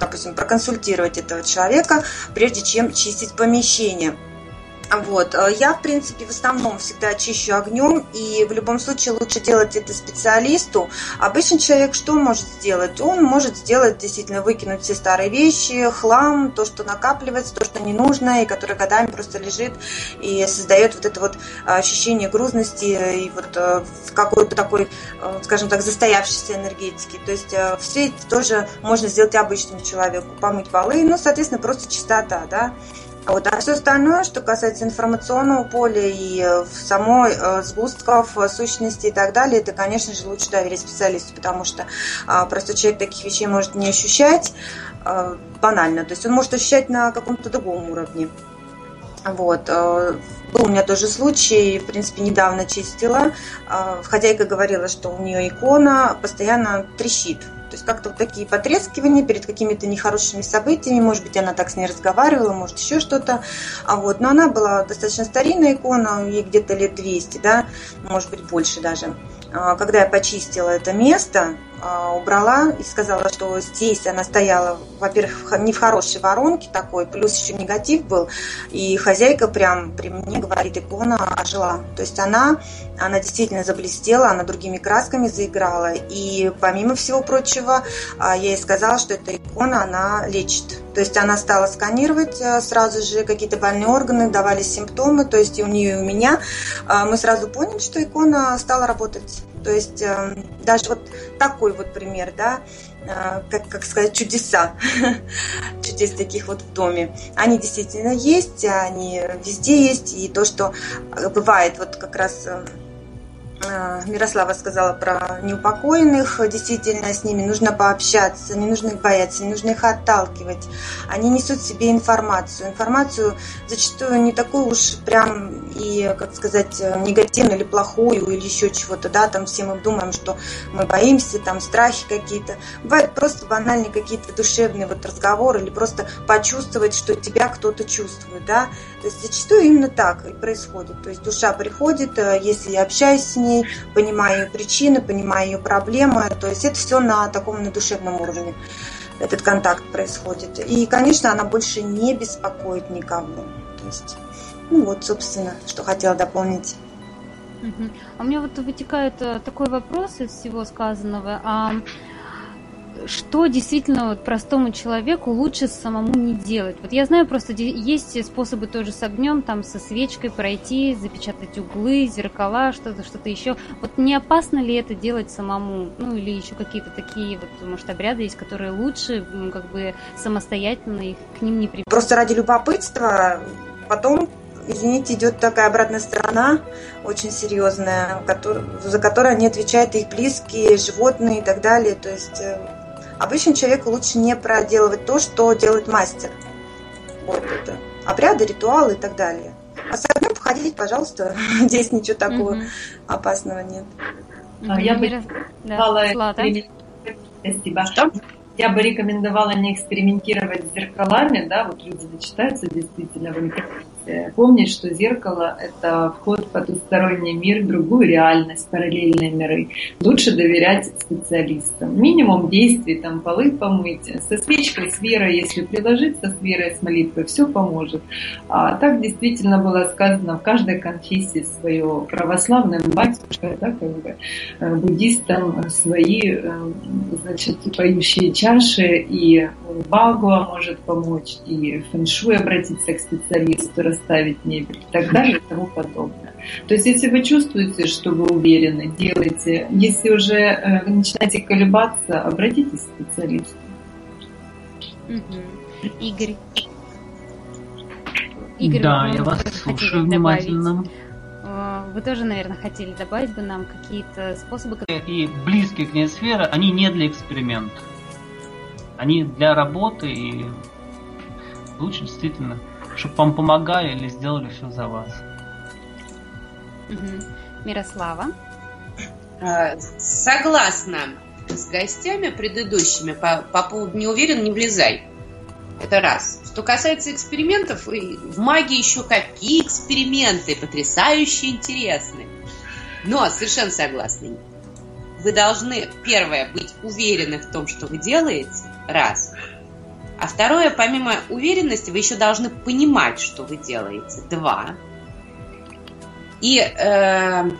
[SPEAKER 5] допустим, проконсультировать этого человека, прежде чем чистить помещение. Вот. Э, я, в принципе, в основном всегда чищу огнем, и в любом случае лучше делать это специалисту. Обычный человек что может сделать? Он может сделать, действительно, выкинуть все старые вещи, хлам, то, что накапливается, то, что не нужно, и которое годами просто лежит и создает вот это вот ощущение грузности и вот э, какой-то такой, э, скажем так, застоявшейся энергетики. То есть все это тоже можно сделать обычному человеку. Помыть полы, ну, соответственно, просто чистота, да. Вот. А все остальное, что касается информационного поля и э, самой э, сгустков, э, сущности и так далее, это, конечно же, лучше доверить специалисту, потому что а, просто человек таких вещей может не ощущать а, банально. То есть он может ощущать на каком-то другом уровне. Вот. Был у меня тоже случай, в принципе, недавно чистила. Хозяйка говорила, что у нее икона постоянно трещит. То есть как-то вот такие потрескивания перед какими-то нехорошими событиями. Может быть, она так с ней разговаривала, может, еще что-то. А вот, но она была достаточно старинная икона, ей где-то лет 200, да, может быть, больше даже. А, когда я почистила это место, а, убрала и сказала, что здесь она стояла, во-первых, не в хорошей воронке такой, плюс еще негатив был, и хозяйка прям при мне говорит, икона ожила. То есть она, она действительно заблестела, она другими красками заиграла, и помимо всего прочего, а, я ей сказала, что эта икона, она лечит. То есть она стала сканировать э, сразу же какие-то больные органы, давали симптомы, то есть и у нее, и у меня. А, мы сразу поняли, что икона стала работать. То есть эм, даже вот такой вот пример, да, э, как, как сказать, чудеса, чудес таких вот в доме. Они действительно есть, они везде есть, и то, что бывает вот как раз Э, Мирослава сказала про неупокоенных. Действительно, с ними нужно пообщаться, не нужно их бояться, не нужно их отталкивать. Они несут в себе информацию. Информацию зачастую не такую уж прям и, как сказать, негативную или плохую, или еще чего-то, да, там все мы думаем, что мы боимся, там страхи какие-то. Бывают просто банальные какие-то душевные вот разговоры или просто почувствовать, что тебя кто-то чувствует, да. То есть зачастую именно так и происходит. То есть душа приходит, э, если я общаюсь с ней, понимаю ее причины, понимаю ее проблемы, то есть это все на таком на душевном уровне этот контакт происходит. И, конечно, она больше не беспокоит никого. То есть, ну вот, собственно, что хотела дополнить.
[SPEAKER 2] А у меня вот вытекает э, такой вопрос из всего сказанного. А что действительно вот простому человеку лучше самому не делать? Вот я знаю, просто есть способы тоже с огнем, там со свечкой пройти, запечатать углы, зеркала, что-то, что-то еще. Вот не опасно ли это делать самому? Ну или еще какие-то такие вот, может, обряды есть, которые лучше, как бы самостоятельно их к ним не при.
[SPEAKER 5] Просто ради любопытства потом извините, идет такая обратная сторона, очень серьезная, за которую они отвечают их близкие, животные и так далее. То есть э, обычно человеку лучше не проделывать то, что делает мастер. Вот это. Обряды, ритуалы и так далее. А с огнем походить, пожалуйста. Здесь ничего такого угу. опасного нет.
[SPEAKER 3] А я бы да. Спасибо. Что? я бы рекомендовала не экспериментировать с зеркалами, да, вот люди начитаются действительно в интернете, помнить, что зеркало – это вход в потусторонний мир, другую реальность, параллельные миры. Лучше доверять специалистам. Минимум действий, там, полы помыть, со свечкой, с верой, если приложить со с верой, с молитвой, все поможет. А так действительно было сказано в каждой конфессии свое, православным батюшка, да, как бы, э, буддистам свои, э, значит, поющие чаши, и Багуа может помочь, и фэншуй обратиться к специалисту, расставить мебель и так далее и тому подобное. То есть, если вы чувствуете, что вы уверены, делайте. Если уже э, начинаете колебаться, обратитесь к специалисту.
[SPEAKER 2] Игорь.
[SPEAKER 6] Игорь, да, я вас слушаю внимательно.
[SPEAKER 2] Э, вы тоже, наверное, хотели добавить бы нам какие-то способы...
[SPEAKER 6] И близкие к ней сферы, они не для эксперимента. Они для работы и лучше действительно, чтобы вам помогали или сделали все за вас.
[SPEAKER 2] Мирослава?
[SPEAKER 4] А, согласна с гостями предыдущими по, по поводу «не уверен, не влезай». Это раз. Что касается экспериментов, в магии еще какие эксперименты, потрясающе интересные. Но совершенно согласна. Вы должны, первое, быть уверены в том, что вы делаете, Раз. А второе, помимо уверенности, вы еще должны понимать, что вы делаете. Два. И э,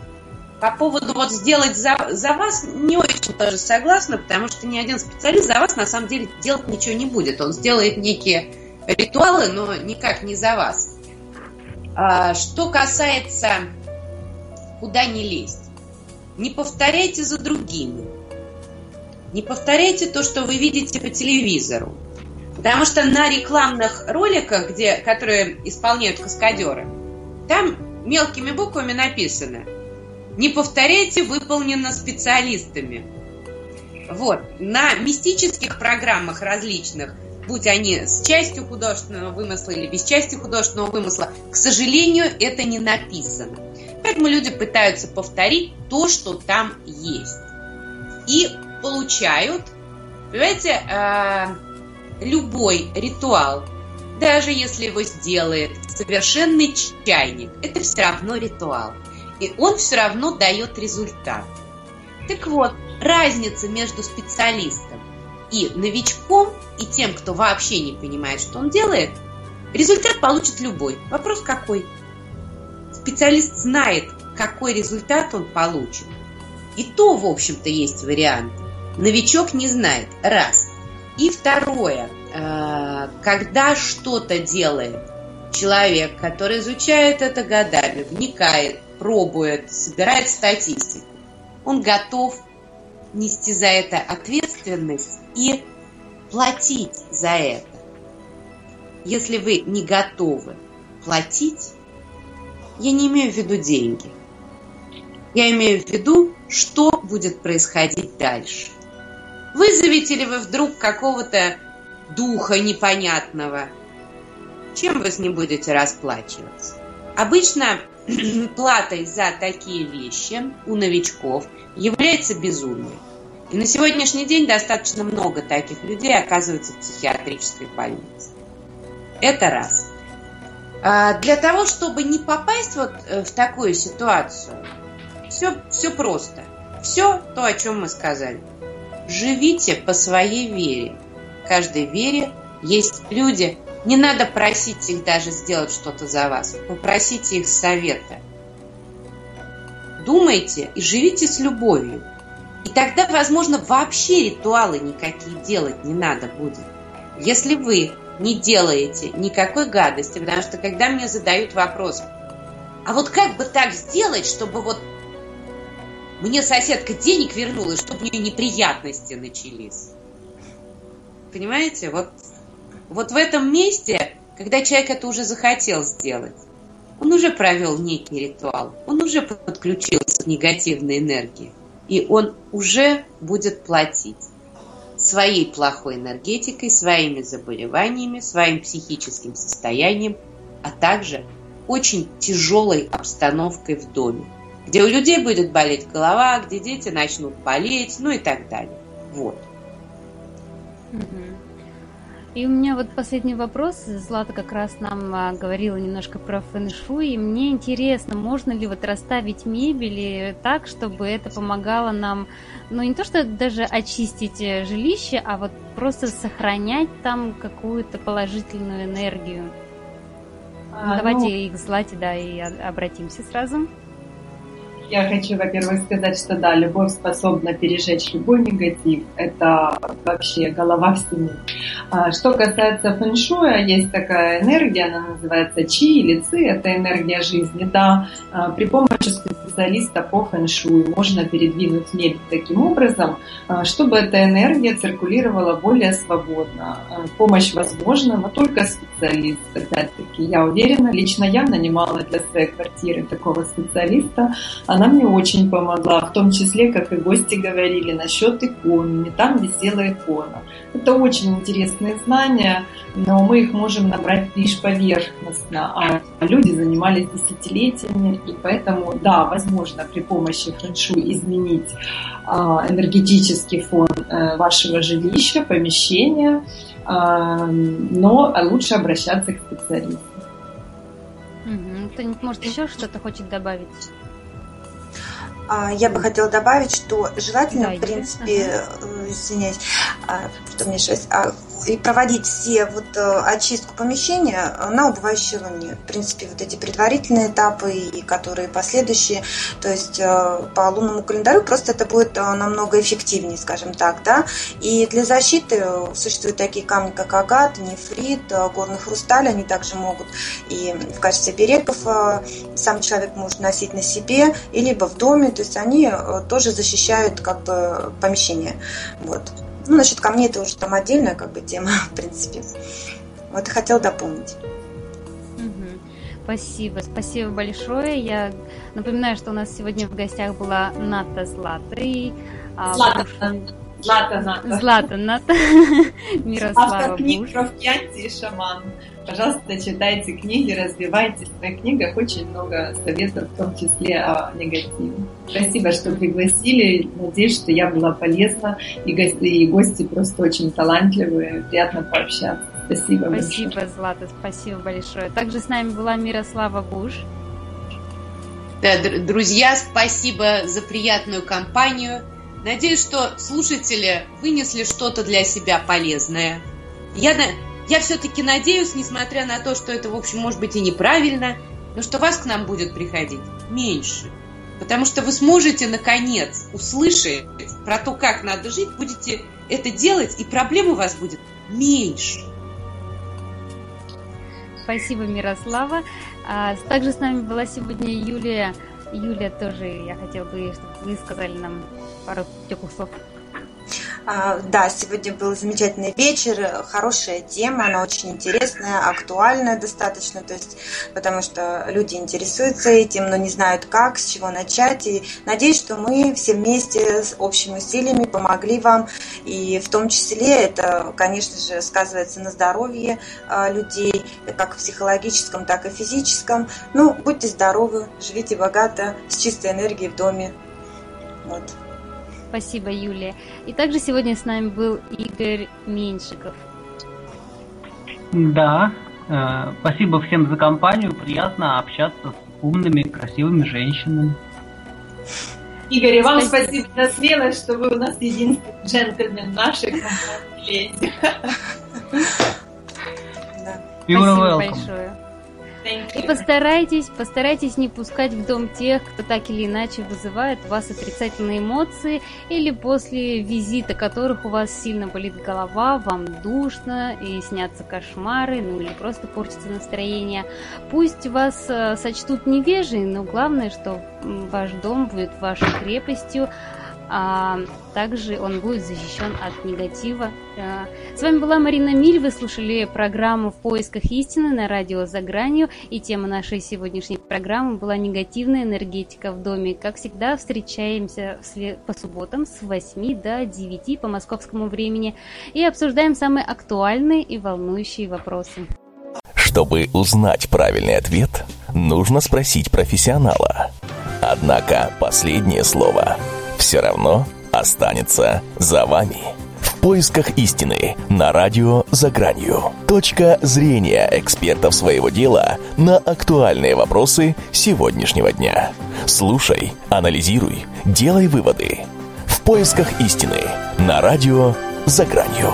[SPEAKER 4] по поводу вот сделать за, за вас не очень тоже согласна, потому что ни один специалист за вас на самом деле делать ничего не будет. Он сделает некие ритуалы, но никак не за вас. А, что касается куда не лезть, не повторяйте за другими. Не повторяйте то, что вы видите по телевизору. Потому что на рекламных роликах, где, которые исполняют каскадеры, там мелкими буквами написано «Не повторяйте, выполнено специалистами». Вот. На мистических программах различных, будь они с частью художественного вымысла или без части художественного вымысла, к сожалению, это не написано. Поэтому люди пытаются повторить то, что там есть. И получают, понимаете, э, любой ритуал, даже если его сделает совершенный чайник, это все равно ритуал. И он все равно дает результат. Так вот, разница между специалистом и новичком, и тем, кто вообще не понимает, что он делает, результат получит любой. Вопрос какой? Специалист знает, какой результат он получит. И то, в общем-то, есть варианты новичок не знает. Раз. И второе, э, когда что-то делает человек, который изучает это годами, вникает, пробует, собирает статистику, он готов нести за это ответственность и платить за это. Если вы не готовы платить, я не имею в виду деньги. Я имею в виду, что будет происходить дальше. Вызовете ли вы вдруг какого-то духа непонятного? Чем вы с ним будете расплачиваться? Обычно платой за такие вещи у новичков является безумие. И на сегодняшний день достаточно много таких людей оказывается в психиатрической больнице. Это раз. А для того, чтобы не попасть вот э, в такую ситуацию, все, все просто. Все то, о чем мы сказали. Живите по своей вере. В каждой вере есть люди. Не надо просить их даже сделать что-то за вас. Попросите их совета. Думайте и живите с любовью. И тогда, возможно, вообще ритуалы никакие делать не надо будет. Если вы не делаете никакой гадости, потому что когда мне задают вопрос, а вот как бы так сделать, чтобы вот мне соседка денег вернула, чтобы у нее неприятности начались. Понимаете? Вот, вот в этом месте, когда человек это уже захотел сделать, он уже провел некий ритуал, он уже подключился к негативной энергии, и он уже будет платить своей плохой энергетикой, своими заболеваниями, своим психическим состоянием, а также очень тяжелой обстановкой в доме, где у людей будет болеть голова, где дети начнут болеть, ну и так далее. Вот.
[SPEAKER 2] И у меня вот последний вопрос. Злата как раз нам а, говорила немножко про фэн-шуй. И мне интересно, можно ли вот расставить мебель так, чтобы это помогало нам, ну не то что даже очистить э, жилище, а вот просто сохранять там какую-то положительную энергию. А, Давайте ну... и к Злате, да, и обратимся сразу.
[SPEAKER 3] Я хочу, во-первых, сказать, что да, любовь способна пережечь любой негатив. Это вообще голова всему. А, что касается фэншуя, есть такая энергия, она называется чи или ци, это энергия жизни. Да, а, при помощи специалиста по фэншую можно передвинуть мебель таким образом, а, чтобы эта энергия циркулировала более свободно. Помощь возможна, но только специалист. Опять-таки, я уверена, лично я нанимала для своей квартиры такого специалиста она мне очень помогла, в том числе, как и гости говорили, насчет икон, не там висела икона. Это очень интересные знания, но мы их можем набрать лишь поверхностно, а люди занимались десятилетиями, и поэтому, да, возможно, при помощи фэншу изменить а, энергетический фон э, вашего жилища, помещения, а, но лучше обращаться к специалисту.
[SPEAKER 2] Кто-нибудь, может, еще что-то хочет добавить?
[SPEAKER 5] А, я бы хотела добавить, что желательно, да, в принципе, ага. Э, извиняюсь, что мне сейчас, и проводить все вот э, очистку помещения на убывающей луне. В принципе, вот эти предварительные этапы и которые последующие, то есть э, по лунному календарю просто это будет э, намного эффективнее, скажем так, да. И для защиты существуют такие камни, как агат, нефрит, горный хрусталь, они также могут и в качестве берегов сам человек может носить на себе, и либо в доме, то есть они тоже защищают как бы помещение. Вот. Ну, насчет камней это уже там отдельная как бы тема, в принципе. Вот и хотел дополнить.
[SPEAKER 2] Спасибо, спасибо большое. Я напоминаю, что у нас сегодня в гостях была Ната Злата. И,
[SPEAKER 3] а, Злата. Злата Ната.
[SPEAKER 2] Злата Ната. Мирослава
[SPEAKER 3] Автор книг про и шаман. Пожалуйста, читайте книги, развивайтесь. В своих книгах очень много советов, в том числе о негативе. Спасибо, что пригласили. Надеюсь, что я была полезна. И гости, и гости просто очень талантливые. Приятно пообщаться. Спасибо,
[SPEAKER 2] спасибо большое. Злата, спасибо большое. Также с нами была Мирослава Буш.
[SPEAKER 4] Да, друзья, спасибо за приятную компанию. Надеюсь, что слушатели вынесли что-то для себя полезное. Я, я все-таки надеюсь, несмотря на то, что это, в общем, может быть и неправильно, но что вас к нам будет приходить меньше. Потому что вы сможете, наконец, услышать про то, как надо жить, будете это делать, и проблем у вас будет меньше.
[SPEAKER 2] Спасибо, Мирослава. А, также с нами была сегодня Юлия. Юлия тоже, я хотела бы, чтобы вы сказали нам пару теплых слов.
[SPEAKER 5] А, да, сегодня был замечательный вечер, хорошая тема, она очень интересная, актуальная достаточно, то есть, потому что люди интересуются этим, но не знают как, с чего начать. И надеюсь, что мы все вместе с общими усилиями помогли вам. И в том числе это, конечно же, сказывается на здоровье а, людей, как в психологическом, так и физическом. Ну, будьте здоровы, живите богато, с чистой энергией в доме. Вот.
[SPEAKER 2] Спасибо, Юлия. И также сегодня с нами был Игорь Меньшиков.
[SPEAKER 6] Да, э, спасибо всем за компанию. Приятно общаться с умными, красивыми женщинами.
[SPEAKER 3] Игорь, и вам спасибо, спасибо за смелость, что вы у нас единственный джентльмен нашей компании.
[SPEAKER 2] You're welcome. большое. И постарайтесь, постарайтесь не пускать в дом тех, кто так или иначе вызывает у вас отрицательные эмоции, или после визита которых у вас сильно болит голова, вам душно и снятся кошмары, ну или просто портится настроение. Пусть вас э, сочтут невежей, но главное, что ваш дом будет вашей крепостью, а также он будет защищен от негатива. Э, с вами была Марина Миль, вы слушали программу «В поисках истины» на радио «За гранью», и тема нашей сегодняшней программы была «Негативная энергетика в доме». Как всегда, встречаемся по субботам с 8 до 9 по московскому времени и обсуждаем самые актуальные и волнующие вопросы.
[SPEAKER 1] Чтобы узнать правильный ответ, нужно спросить профессионала. Однако последнее слово – все равно останется за вами. В поисках истины на радио «За гранью». Точка зрения экспертов своего дела на актуальные вопросы сегодняшнего дня. Слушай, анализируй, делай выводы. В поисках истины на радио «За гранью».